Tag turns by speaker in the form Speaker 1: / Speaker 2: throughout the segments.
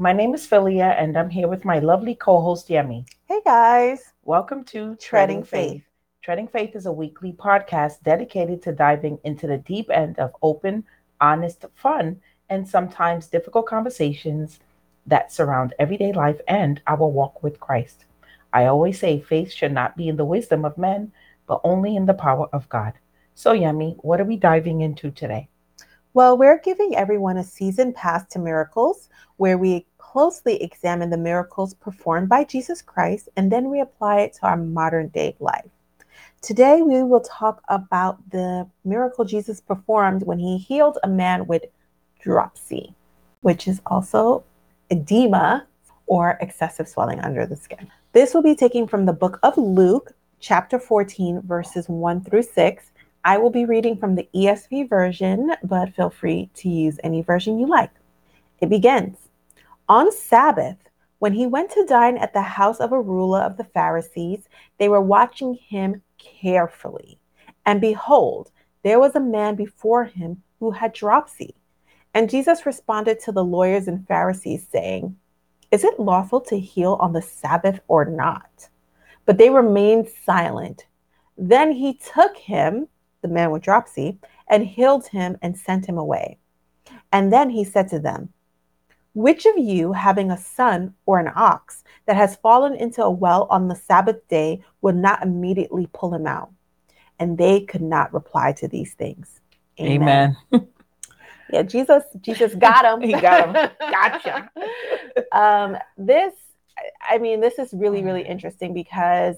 Speaker 1: My name is Philia, and I'm here with my lovely co host, Yemi.
Speaker 2: Hey guys.
Speaker 1: Welcome to
Speaker 2: Treading Faith.
Speaker 1: Treading Faith is a weekly podcast dedicated to diving into the deep end of open, honest, fun, and sometimes difficult conversations that surround everyday life and our walk with Christ. I always say faith should not be in the wisdom of men, but only in the power of God. So, Yemi, what are we diving into today?
Speaker 2: Well, we're giving everyone a season pass to miracles where we closely examine the miracles performed by Jesus Christ and then we apply it to our modern day life. Today, we will talk about the miracle Jesus performed when he healed a man with dropsy, which is also edema or excessive swelling under the skin. This will be taken from the book of Luke, chapter 14, verses 1 through 6. I will be reading from the ESV version, but feel free to use any version you like. It begins On Sabbath, when he went to dine at the house of a ruler of the Pharisees, they were watching him carefully. And behold, there was a man before him who had dropsy. And Jesus responded to the lawyers and Pharisees, saying, Is it lawful to heal on the Sabbath or not? But they remained silent. Then he took him the man with dropsy, and healed him and sent him away. And then he said to them, Which of you, having a son or an ox that has fallen into a well on the Sabbath day, would not immediately pull him out? And they could not reply to these things.
Speaker 1: Amen. Amen.
Speaker 2: yeah, Jesus, Jesus got him.
Speaker 1: he got him. Gotcha.
Speaker 2: um, this, I mean, this is really, really interesting because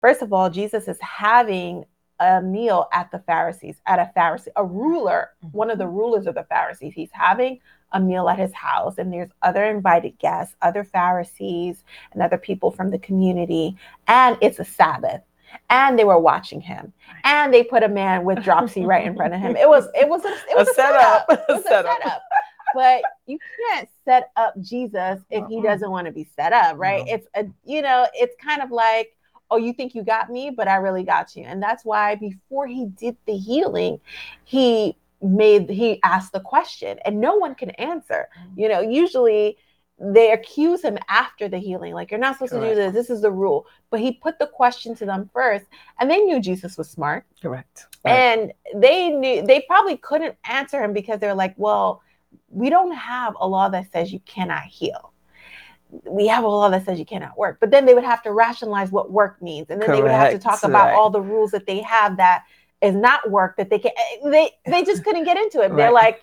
Speaker 2: first of all, Jesus is having a meal at the Pharisees, at a Pharisee, a ruler, mm-hmm. one of the rulers of the Pharisees. He's having a meal at his house, and there's other invited guests, other Pharisees, and other people from the community. And it's a Sabbath. And they were watching him, and they put a man with dropsy right in front of him. It was it was a, it was a, a setup. setup. It was a setup. setup. but you can't set up Jesus if he doesn't want to be set up, right? No. It's a you know, it's kind of like oh, you think you got me, but I really got you. And that's why before he did the healing, he made he asked the question and no one can answer. Mm-hmm. You know, usually they accuse him after the healing like you're not supposed correct. to do this this is the rule but he put the question to them first and they knew jesus was smart
Speaker 1: correct
Speaker 2: right. and they knew they probably couldn't answer him because they're like well we don't have a law that says you cannot heal we have a law that says you cannot work. But then they would have to rationalize what work means. And then Correct. they would have to talk about right. all the rules that they have that is not work that they can eh, they they just couldn't get into it. Right. They're like,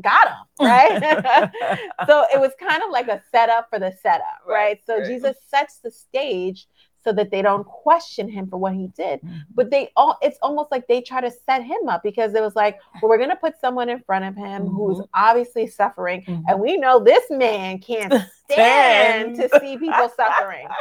Speaker 2: got them, right? so it was kind of like a setup for the setup, right? right? So Jesus sets the stage so that they don't question him for what he did. Mm-hmm. But they all it's almost like they try to set him up because it was like, well, we're gonna put someone in front of him mm-hmm. who's obviously suffering, mm-hmm. and we know this man can't stand to see people suffering.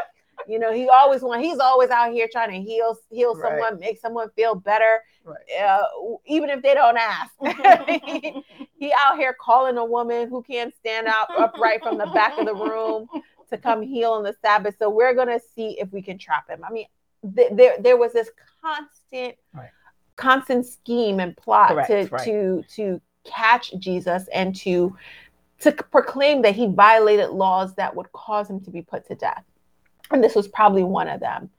Speaker 2: You know, he always want he's always out here trying to heal heal right. someone, make someone feel better, right. uh, even if they don't ask. he, he out here calling a woman who can't stand out upright from the back of the room to come heal on the Sabbath. So we're going to see if we can trap him. I mean, th- there there was this constant right. constant scheme and plot Correct, to right. to to catch Jesus and to to proclaim that he violated laws that would cause him to be put to death. And this was probably one of them.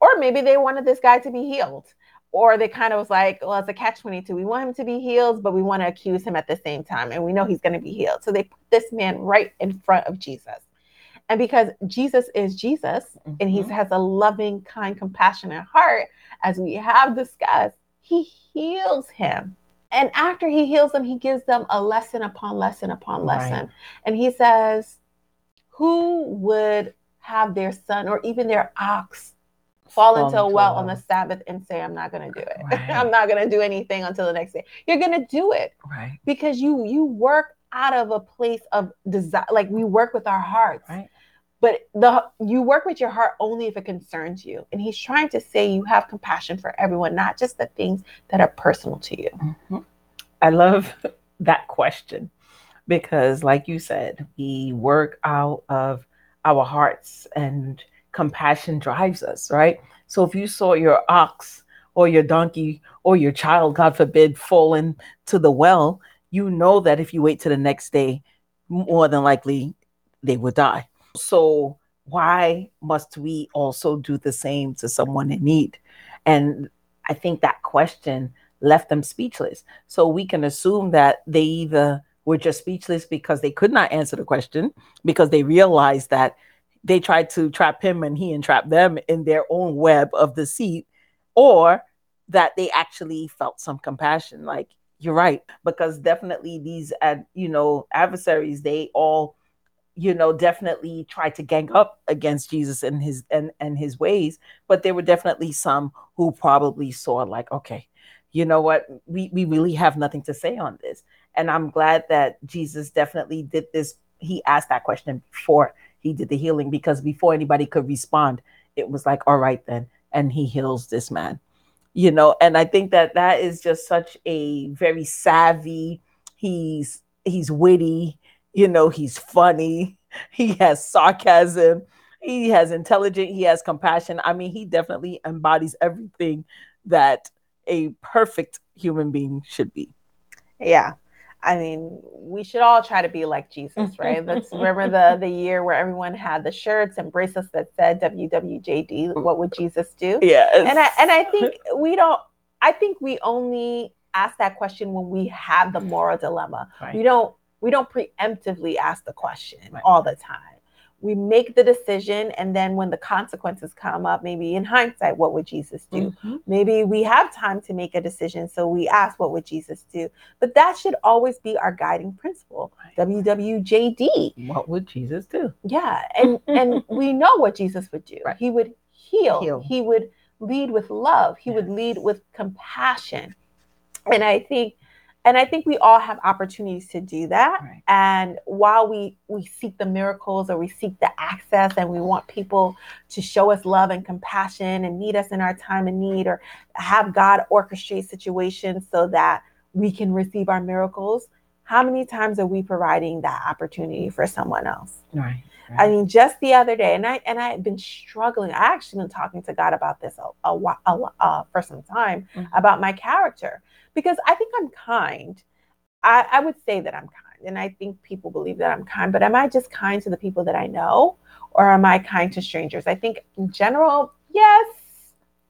Speaker 2: Or maybe they wanted this guy to be healed. Or they kind of was like, well, it's a catch 22. We want him to be healed, but we want to accuse him at the same time. And we know he's going to be healed. So they put this man right in front of Jesus. And because Jesus is Jesus mm-hmm. and he has a loving, kind, compassionate heart, as we have discussed, he heals him. And after he heals them, he gives them a lesson upon lesson upon lesson. Right. And he says, Who would have their son or even their ox fall into a well on the Sabbath and say, I'm not gonna do it. Right. I'm not gonna do anything until the next day. You're gonna do it.
Speaker 1: Right.
Speaker 2: Because you you work out of a place of desire, like we work with our hearts.
Speaker 1: Right
Speaker 2: but the you work with your heart only if it concerns you and he's trying to say you have compassion for everyone not just the things that are personal to you mm-hmm.
Speaker 1: i love that question because like you said we work out of our hearts and compassion drives us right so if you saw your ox or your donkey or your child god forbid fall into the well you know that if you wait to the next day more than likely they would die. So why must we also do the same to someone in need? And I think that question left them speechless. So we can assume that they either were just speechless because they could not answer the question because they realized that they tried to trap him and he entrapped them in their own web of deceit, or that they actually felt some compassion. Like you're right, because definitely these, ad, you know, adversaries they all, you know, definitely tried to gang up against Jesus and his and and his ways, but there were definitely some who probably saw like, okay, you know what, we we really have nothing to say on this, and I'm glad that Jesus definitely did this. He asked that question before he did the healing because before anybody could respond, it was like, all right then, and he heals this man. You know and i think that that is just such a very savvy he's he's witty you know he's funny he has sarcasm he has intelligent he has compassion i mean he definitely embodies everything that a perfect human being should be
Speaker 2: yeah I mean, we should all try to be like Jesus, right? Let's remember the the year where everyone had the shirts and bracelets that said WWJD. What would Jesus do?
Speaker 1: Yeah,
Speaker 2: and I and I think we don't. I think we only ask that question when we have the moral dilemma. Right. We don't. We don't preemptively ask the question right. all the time we make the decision and then when the consequences come up maybe in hindsight what would jesus do mm-hmm. maybe we have time to make a decision so we ask what would jesus do but that should always be our guiding principle right. wwjd
Speaker 1: what would jesus do
Speaker 2: yeah and and we know what jesus would do right. he would heal. heal. he would lead with love he yes. would lead with compassion and i think and i think we all have opportunities to do that. Right. and while we we seek the miracles or we seek the access and we want people to show us love and compassion and meet us in our time of need or have god orchestrate situations so that we can receive our miracles how many times are we providing that opportunity for someone else?
Speaker 1: Right Right.
Speaker 2: I mean, just the other day, and I and I had been struggling. I actually been talking to God about this a, a, a, uh, for some time mm-hmm. about my character because I think I'm kind. I, I would say that I'm kind, and I think people believe that I'm kind. But am I just kind to the people that I know, or am I kind to strangers? I think in general, yes,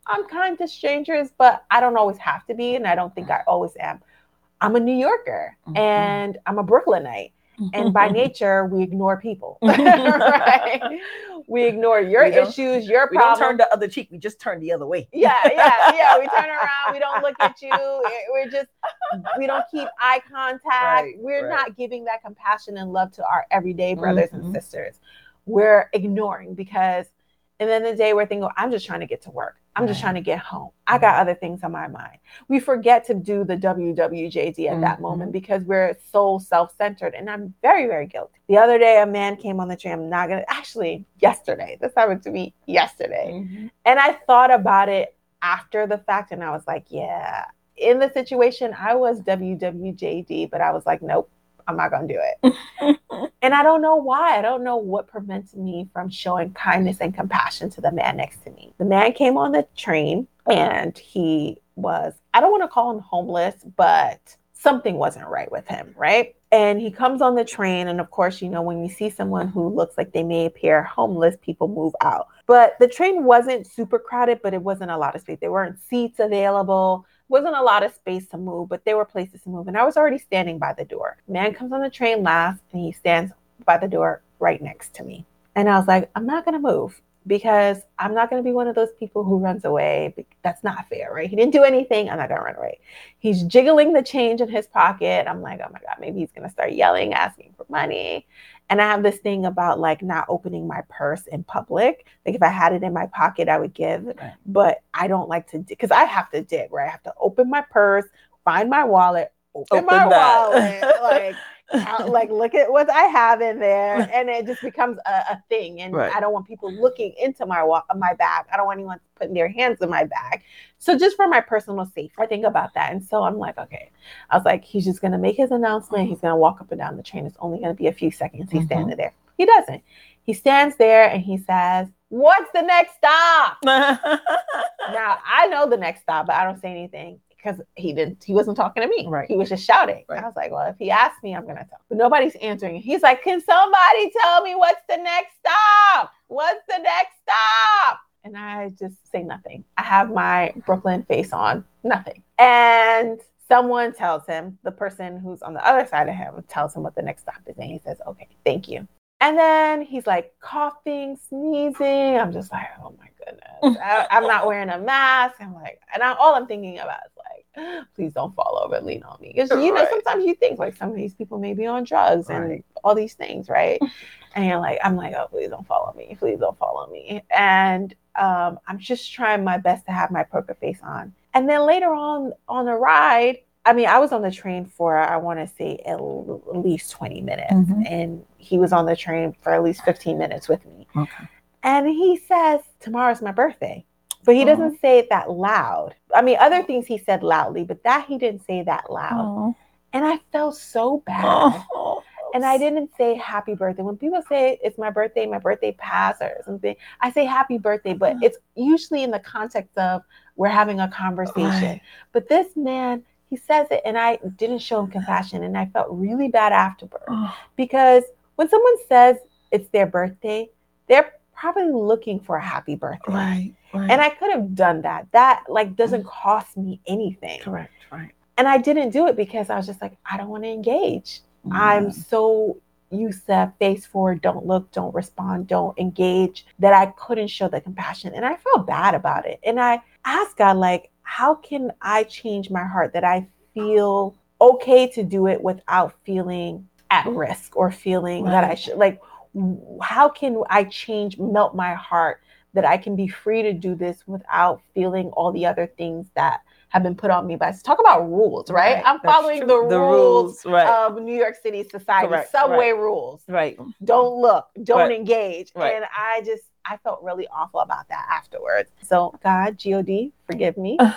Speaker 2: I'm kind to strangers, but I don't always have to be, and I don't think I always am. I'm a New Yorker, mm-hmm. and I'm a Brooklynite and by nature we ignore people. Right? We ignore your we issues your problems we don't
Speaker 1: turn the other cheek we just turn the other way.
Speaker 2: Yeah yeah yeah. We turn around we don't look at you. We're just we don't keep eye contact. Right, we're right. not giving that compassion and love to our everyday brothers mm-hmm. and sisters. We're ignoring because and then the day we're thinking i'm just trying to get to work I'm right. just trying to get home. I got other things on my mind. We forget to do the WWJD at mm-hmm. that moment because we're so self centered. And I'm very, very guilty. The other day, a man came on the train. I'm not going to, actually, yesterday. This happened to me yesterday. Mm-hmm. And I thought about it after the fact and I was like, yeah, in the situation, I was WWJD, but I was like, nope, I'm not going to do it. and I don't know why. I don't know what prevents me from showing kindness and compassion to the man next to me. The man came on the train and he was, I don't want to call him homeless, but something wasn't right with him, right? And he comes on the train. And of course, you know, when you see someone who looks like they may appear homeless, people move out. But the train wasn't super crowded, but it wasn't a lot of space. There weren't seats available wasn't a lot of space to move, but there were places to move. And I was already standing by the door. Man comes on the train last and he stands by the door right next to me. And I was like, I'm not going to move because I'm not going to be one of those people who runs away. That's not fair, right? He didn't do anything. I'm not going to run away. He's jiggling the change in his pocket. I'm like, oh my God, maybe he's going to start yelling, asking for money. And I have this thing about like not opening my purse in public. Like if I had it in my pocket, I would give, right. but I don't like to because I have to dig, right? I have to open my purse, find my wallet, open, open my that. wallet, like like look at what I have in there, and it just becomes a, a thing. And right. I don't want people looking into my my bag. I don't want anyone putting their hands in my bag. So just for my personal safety, I think about that. And so I'm like, okay. I was like, he's just gonna make his announcement. He's gonna walk up and down the train. It's only gonna be a few seconds. He's mm-hmm. standing there. He doesn't. He stands there and he says, "What's the next stop?" now I know the next stop, but I don't say anything because he didn't he wasn't talking to me.
Speaker 1: Right.
Speaker 2: He was just shouting.
Speaker 1: Right.
Speaker 2: I was like, well, if he asked me, I'm gonna tell. But nobody's answering. He's like, can somebody tell me what's the next stop? What's the next stop? And I just say nothing. I have my Brooklyn face on, nothing. And someone tells him, the person who's on the other side of him tells him what the next stop is. And he says, okay, thank you. And then he's like coughing, sneezing. I'm just like, oh my goodness. I, I'm not wearing a mask. I'm like, and I, all I'm thinking about is like, please don't fall over lean on me. Because you know, sometimes you think like some of these people may be on drugs and all these things, right? and you're like, I'm like, oh, please don't follow me. Please don't follow me. And um, I'm just trying my best to have my poker face on. And then later on on the ride, I mean, I was on the train for I want to say at least 20 minutes,
Speaker 1: Mhm.
Speaker 2: and he was on the train for at least 15 minutes with me.
Speaker 1: Okay.
Speaker 2: And he says, Tomorrow's my birthday. But he
Speaker 1: Aw.
Speaker 2: doesn't say it that loud. I mean, other things he said loudly, but that he didn't say that loud. And I felt so bad.
Speaker 1: Oh.
Speaker 2: And I didn't say happy birthday. When people say it's my birthday, my birthday passed or something, I say happy birthday, but
Speaker 1: Mhm.
Speaker 2: it's usually in the context of we're having a conversation.
Speaker 1: Right.
Speaker 2: But this man, he says it, and I didn't show him compassion. And I felt really bad afterward
Speaker 1: Oh.
Speaker 2: because when someone says it's their birthday, they're probably looking for a happy birthday.
Speaker 1: Right. Right.
Speaker 2: And I could have done that. That like doesn't mm. cost me anything.
Speaker 1: correct. Right.
Speaker 2: And I didn't do it because I was just like, I don't want to engage. I'm mm. so used to face forward, don't look, don't respond, don't engage that I couldn't show the compassion. And I felt bad about it. And I asked God, like, how can I change my heart that I feel okay to do it without feeling at mm. risk or feeling that I should like how can I change melt my heart that I can be free to do this without feeling all the other things that have been put on me by talk about rules, right? I'm following
Speaker 1: true.
Speaker 2: the, rules,
Speaker 1: Right.
Speaker 2: of New York City society,
Speaker 1: Correct,
Speaker 2: subway rules.
Speaker 1: right.
Speaker 2: Don't look, don't
Speaker 1: Right,
Speaker 2: engage.
Speaker 1: right.
Speaker 2: And I just I felt really awful about that afterwards. So God, God, forgive me.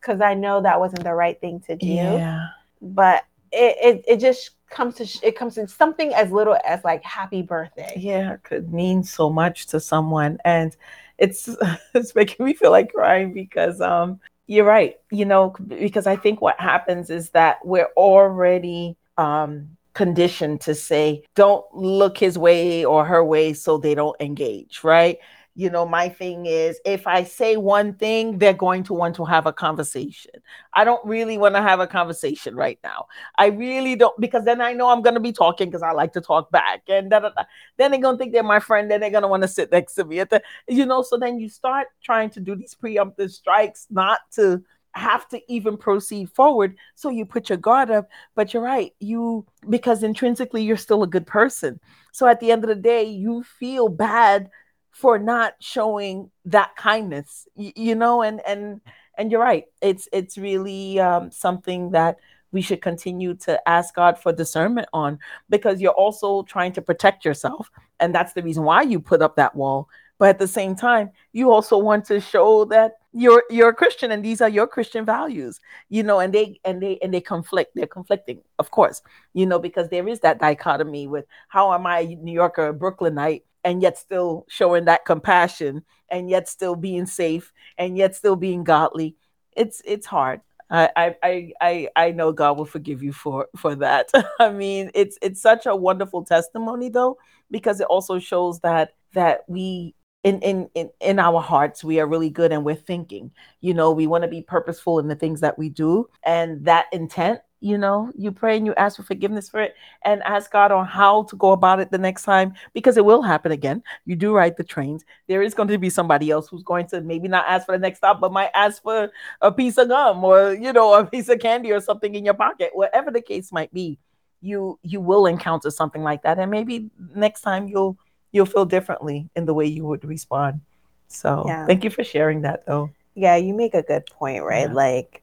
Speaker 2: Because I know that wasn't the right thing to do.
Speaker 1: Yeah.
Speaker 2: But it, it it just comes to it comes to something as little as like happy birthday.
Speaker 1: Yeah, could mean so much to someone. And it's it's making me feel like crying because um you're right, you know, because I think what happens is that we're already um conditioned to say, don't look his way or her way so they don't engage, right? You know, my thing is if I say one thing, they're going to want to have a conversation. I don't really want to have a conversation right now. I really don't because then I know I'm going to be talking because I like to talk back and da, da, da. then they're going to think they're my friend then they're going to want to sit next to me the you know so then you start trying to do these preemptive strikes not to have to even proceed forward so you put your guard up but you're right you because intrinsically you're still a good person so at the end of the day you feel bad for not showing that kindness you know and and and you're right. It's it's really um, something that we should continue to ask god for discernment on because you're also trying to protect yourself and that's the reason why you put up that wall. But at the same time you also want to show that you're you're a christian and these are your christian values you know and they and they and they conflict they're conflicting of course you know because there is that dichotomy with how am i a new yorker a brooklynite and yet still showing that compassion and yet still being safe and yet still being godly it's it's hard I, I I I know God will forgive you for for that. I mean, it's it's such a wonderful testimony though, because it also shows that that we in in in, in our hearts we are really good and we're thinking. You know, we want to be purposeful in the things that we do, and that intent. You know, you pray and you ask for forgiveness for it, and ask God on how to go about it the next time, because it will happen again. You do ride the trains. There is going to be somebody else who's going to maybe not ask for the next stop, but might ask for a piece of gum or you know a piece of candy or something in your pocket whatever the case might be you you will encounter something like that and maybe next time you'll you'll feel differently in the way you would respond so
Speaker 2: Yeah.
Speaker 1: thank you for sharing that though
Speaker 2: Yeah, you make a good point, right?
Speaker 1: Yeah.
Speaker 2: Like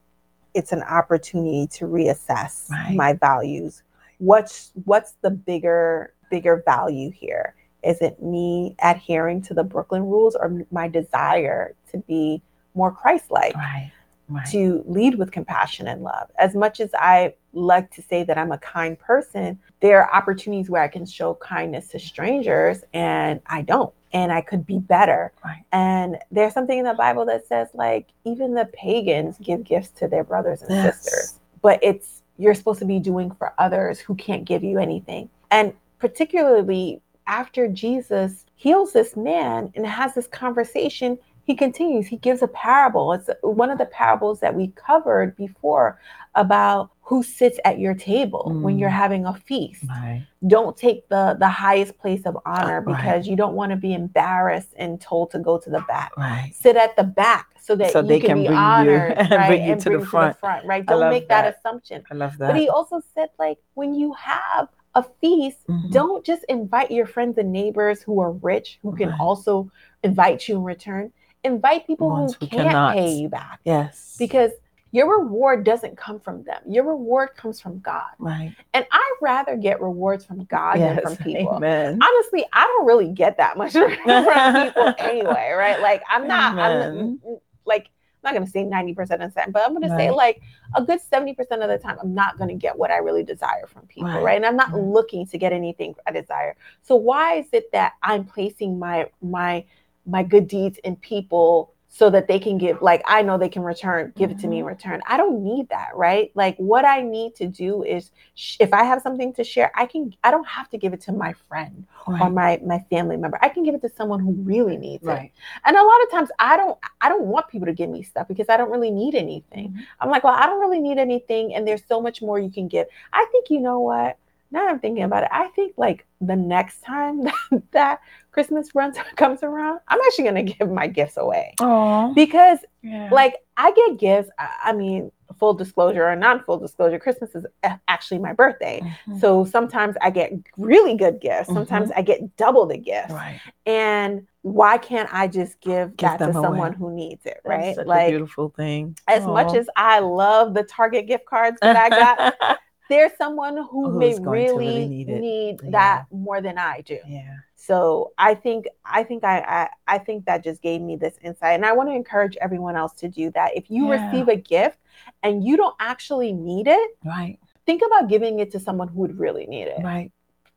Speaker 2: it's an opportunity to reassess
Speaker 1: Right.
Speaker 2: my values. What's what's the bigger bigger value here? Is it me adhering to the Brooklyn rules or my desire to be more Christ-like?
Speaker 1: right right
Speaker 2: to lead with compassion and love. As much as I like to say that I'm a kind person, there are opportunities where I can show kindness to strangers and I don't. and I could be better.
Speaker 1: Right.
Speaker 2: And there's something in the Bible that says like even the pagans give gifts to their brothers and
Speaker 1: Yes.
Speaker 2: sisters, but it's you're supposed to be doing for others who can't give you anything. And particularly after Jesus heals this man and has this conversation, he continues. He gives a parable. It's one of the parables that we covered before about who sits at your table when
Speaker 1: Mm.
Speaker 2: you're having a feast
Speaker 1: Right.
Speaker 2: don't take the the highest place of honor
Speaker 1: Right.
Speaker 2: because you don't want to be embarrassed and told to go to the back.
Speaker 1: Right.
Speaker 2: Sit at the back so that
Speaker 1: So
Speaker 2: you
Speaker 1: they
Speaker 2: can,
Speaker 1: can
Speaker 2: be
Speaker 1: bring
Speaker 2: honored,
Speaker 1: and
Speaker 2: right?
Speaker 1: bring you
Speaker 2: and
Speaker 1: to the
Speaker 2: bring
Speaker 1: front.
Speaker 2: right? Don't make that,
Speaker 1: that.
Speaker 2: assumption.
Speaker 1: I love that.
Speaker 2: But he also said, like, when you have a feast,
Speaker 1: Mhm.
Speaker 2: don't just invite your friends and neighbors who are rich, who can
Speaker 1: Right.
Speaker 2: also invite you in return. Invite people
Speaker 1: Ones
Speaker 2: who
Speaker 1: who
Speaker 2: can't
Speaker 1: cannot.
Speaker 2: pay you back
Speaker 1: Yes.
Speaker 2: because your reward doesn't come from them. Your reward comes from God.
Speaker 1: right.
Speaker 2: And I'd rather get rewards from God than from people.
Speaker 1: Amen.
Speaker 2: Honestly, I don't really get that much from people anyway, right? Like I'm not, I'm
Speaker 1: mm,
Speaker 2: mm, like I'm not gonna say 90% of the time, but I'm gonna say like a good 70% of the time, I'm not gonna get what I really desire from people,
Speaker 1: Right.
Speaker 2: right? And I'm not
Speaker 1: Right.
Speaker 2: looking to get anything I desire. So why is it that I'm placing my my my good deeds in people so that they can give like I know they can return give it to me in
Speaker 1: Mhm.
Speaker 2: return. I don't need that, right? Like what I need to do is sh- if I have something to share, I can I don't have to give it to my friend or my my family member. I can give it to someone who really needs it. And a lot of times I don't I don't want people to give me stuff because I don't really need anything.
Speaker 1: Mhm.
Speaker 2: I'm like, well, I don't really need anything and there's so much more you can give. I think you know what? Now I'm thinking about it. I think like the next time that, that Christmas runs comes around, I'm actually going to give my gifts away.
Speaker 1: Oh.
Speaker 2: Because
Speaker 1: Yeah.
Speaker 2: like I get gifts, I, I mean, full disclosure or non-full disclosure, Christmas is actually my birthday.
Speaker 1: Mhm.
Speaker 2: So sometimes I get really good gifts. Sometimes I get double the gifts.
Speaker 1: right.
Speaker 2: And why can't I just give,
Speaker 1: Give
Speaker 2: that to
Speaker 1: away.
Speaker 2: someone who needs it, right? Like
Speaker 1: beautiful thing.
Speaker 2: as much as I love the Target gift cards that I got, there's someone who oh,
Speaker 1: Who's
Speaker 2: may really,
Speaker 1: really need
Speaker 2: need,
Speaker 1: it.
Speaker 2: that more than I do.
Speaker 1: yeah.
Speaker 2: So I think I think I, I I think that just gave me this insight, and I want to encourage everyone else to do that. If you
Speaker 1: Yeah.
Speaker 2: receive a gift and you don't actually need it,
Speaker 1: Right.
Speaker 2: think about giving it to someone who would really need it.
Speaker 1: Right.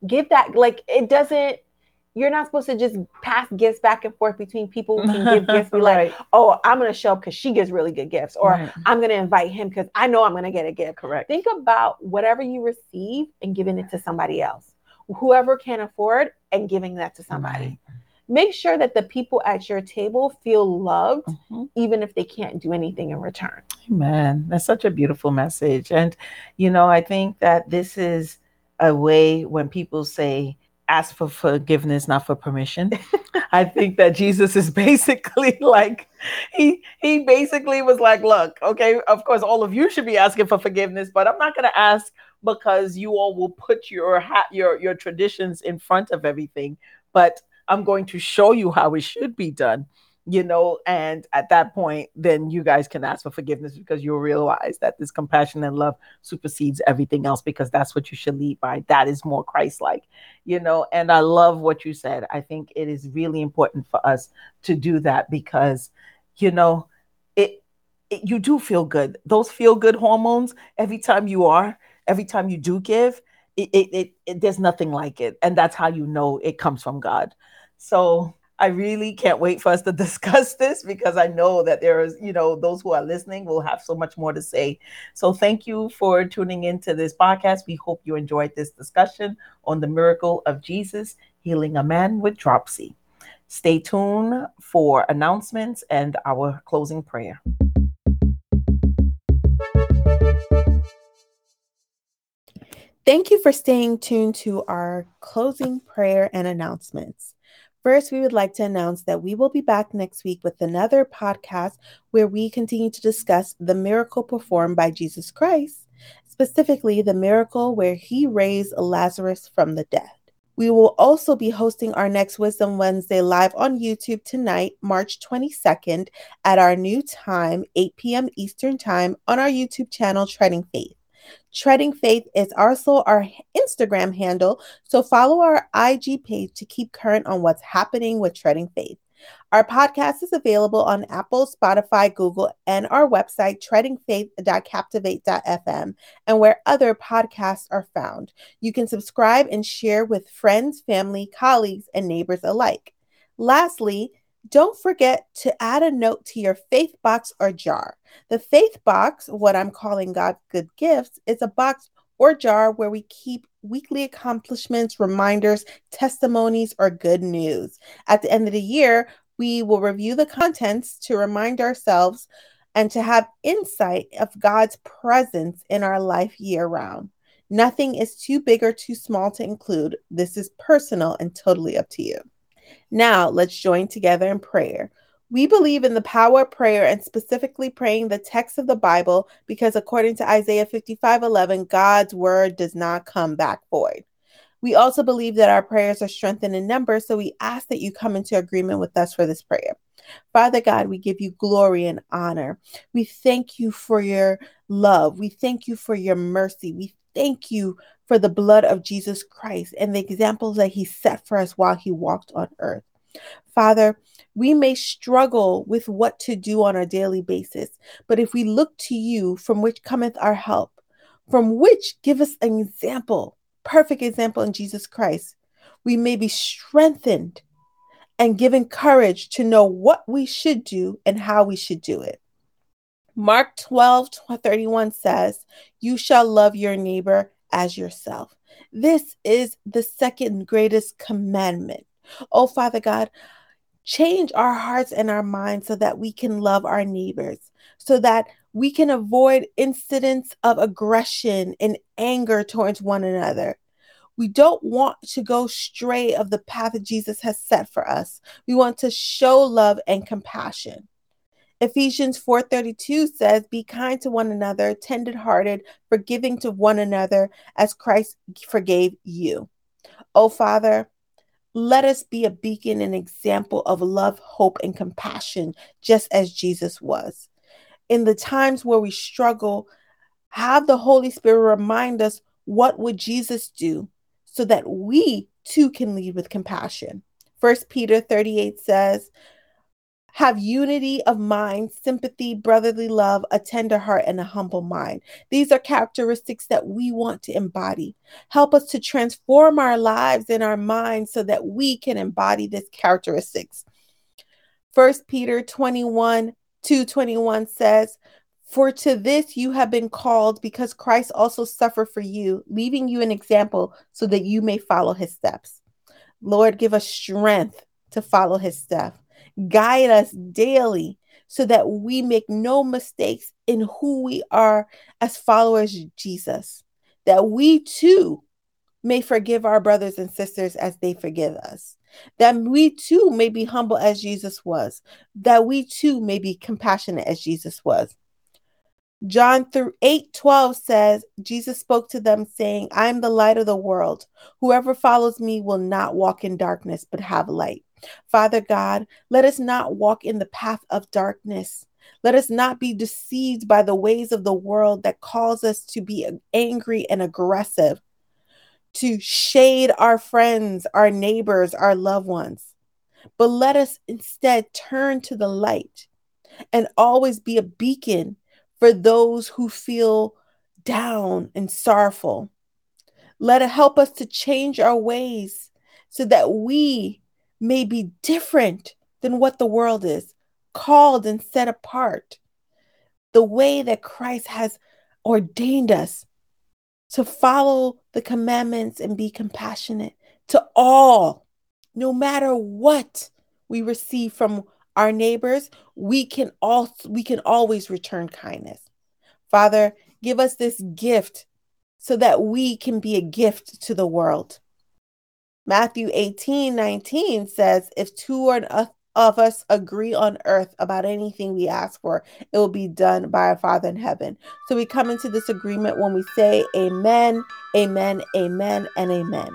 Speaker 2: Give that like it doesn't. You're not supposed to just pass gifts back and forth between people who can give gifts. Be like,
Speaker 1: right.
Speaker 2: oh, I'm gonna show up because she gives really good gifts, or
Speaker 1: Right.
Speaker 2: I'm gonna invite him because I know I'm gonna get a gift.
Speaker 1: correct.
Speaker 2: Think about whatever you receive and giving it to somebody else, whoever can afford, and giving that to somebody.
Speaker 1: Right.
Speaker 2: Make sure that the people at your table feel loved,
Speaker 1: Mhm.
Speaker 2: even if they can't do anything in return.
Speaker 1: Amen. That's such a beautiful message. And, you know, I think that this is a way when people say, ask for forgiveness, not for permission. I think that Jesus is basically like, he he basically was like, look, okay, of course, all of you should be asking for forgiveness, but I'm not gonna ask because you all will put your hat your your traditions in front of everything. But I'm going to show you how it should be done you know and at that point then you guys can ask for forgiveness because you'll realize that this compassion and love supersedes everything else because that's what you should lead by. That is more christ-like you know? And i love what you said. I think it is really important for us to do that because you know it, it you do feel good. Those feel good hormones every time you are every time you do give it, it, it, it there's nothing like it. And that's how you know it comes from god. So I really can't wait for us to discuss this because I know that there is, you know, those who are listening will have so much more to say. So thank you for tuning into this podcast. We hope you enjoyed this discussion on the miracle of Jesus healing a man with dropsy. Stay tuned for announcements and our closing prayer.
Speaker 2: Thank you for staying tuned to our closing prayer and announcements. First, we would like to announce that we will be back next week with another podcast where we continue to discuss the miracle performed by Jesus Christ, specifically the miracle where he raised Lazarus from the dead. We will also be hosting our next Wisdom Wednesday live on YouTube tonight, March 22nd, at our new time, 8 p.m. Eastern Time, on our YouTube channel, Treading Faith. Treading Faith is also our Instagram handle, so follow our IG page to keep current on what's happening with Treading Faith. Our podcast is available on Apple, Spotify, Google, and our website, treadingfaith.captivate.fm, and where other podcasts are found. You can subscribe and share with friends, family, colleagues, and neighbors alike. Lastly, don't forget to add a note to your faith box or jar. The faith box, what I'm calling God's good gifts, is a box or jar where we keep weekly accomplishments, reminders, testimonies, or good news. At the end of the year, we will review the contents to remind ourselves and to have insight of God's presence in our life year round. Nothing is too big or too small to include. This is personal and totally up to you. Now, let's join together in prayer. We believe in the power of prayer and specifically praying the text of the Bible because, according to Isaiah 55 11, God's word does not come back void. We also believe that our prayers are strengthened in number, so we ask that you come into agreement with us for this prayer. Father God, we give you glory and honor. We thank you for your love. We thank you for your mercy. We thank you for the blood of Jesus Christ and the examples that he set for us while he walked on earth. Father, we may struggle with what to do on a daily basis, but if we look to you, from which cometh our help, from which give us an example, perfect example in Jesus Christ, we may be strengthened and given courage to know what we should do and how we should do it. Mark 12 31 says, You shall love your neighbor as yourself. This is the second greatest commandment. Oh, Father God, change our hearts and our minds so that we can love our neighbors, so that we can avoid incidents of aggression and anger towards one another. We don't want to go stray of the path that Jesus has set for us. We want to show love and compassion. Ephesians 4:32 says, "Be kind to one another, tender-hearted, forgiving to one another as Christ forgave you." Oh Father, let us be a beacon and example of love, hope, and compassion, just as Jesus was. In the times where we struggle, have the Holy Spirit remind us what would Jesus do so that we too can lead with compassion. First Peter 38 says, have unity of mind, sympathy, brotherly love, a tender heart, and a humble mind. These are characteristics that we want to embody. Help us to transform our lives and our minds so that we can embody these characteristics. First Peter 21 2 21 says, For to this you have been called, because Christ also suffered for you, leaving you an example so that you may follow his steps. Lord, give us strength to follow his steps Guide us daily so that we make no mistakes in who we are as followers of Jesus, that we too may forgive our brothers and sisters as they forgive us, that we too may be humble as Jesus was, that we too may be compassionate as Jesus was. John through 8 12 says, Jesus spoke to them, saying, I am the light of the world. Whoever follows me will not walk in darkness, but have light. Father God, let us not walk in the path of darkness. Let us not be deceived by the ways of the world that cause us to be angry and aggressive, to shade our friends, our neighbors, our loved ones. But let us instead turn to the light and always be a beacon for those who feel down and sorrowful. Let it help us to change our ways so that we may be different than what the world is, called and set apart. The way that Christ has ordained us to follow the commandments and be compassionate to all, no matter what we receive from our neighbors, we can also we can always return kindness. Father, give us this gift so that we can be a gift to the world. Matthew 18 19 says, If two or of us agree on earth about anything we ask for, it will be done by our Father in heaven. So we come into this agreement when we say amen, amen, amen, and amen.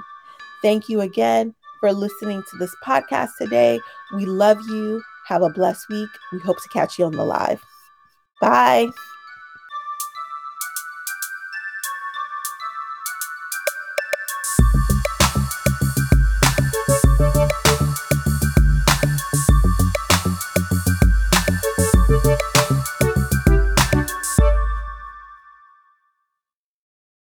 Speaker 2: Thank you again for listening to this podcast today. We love you. Have a blessed week. We hope to catch you on the live. Bye.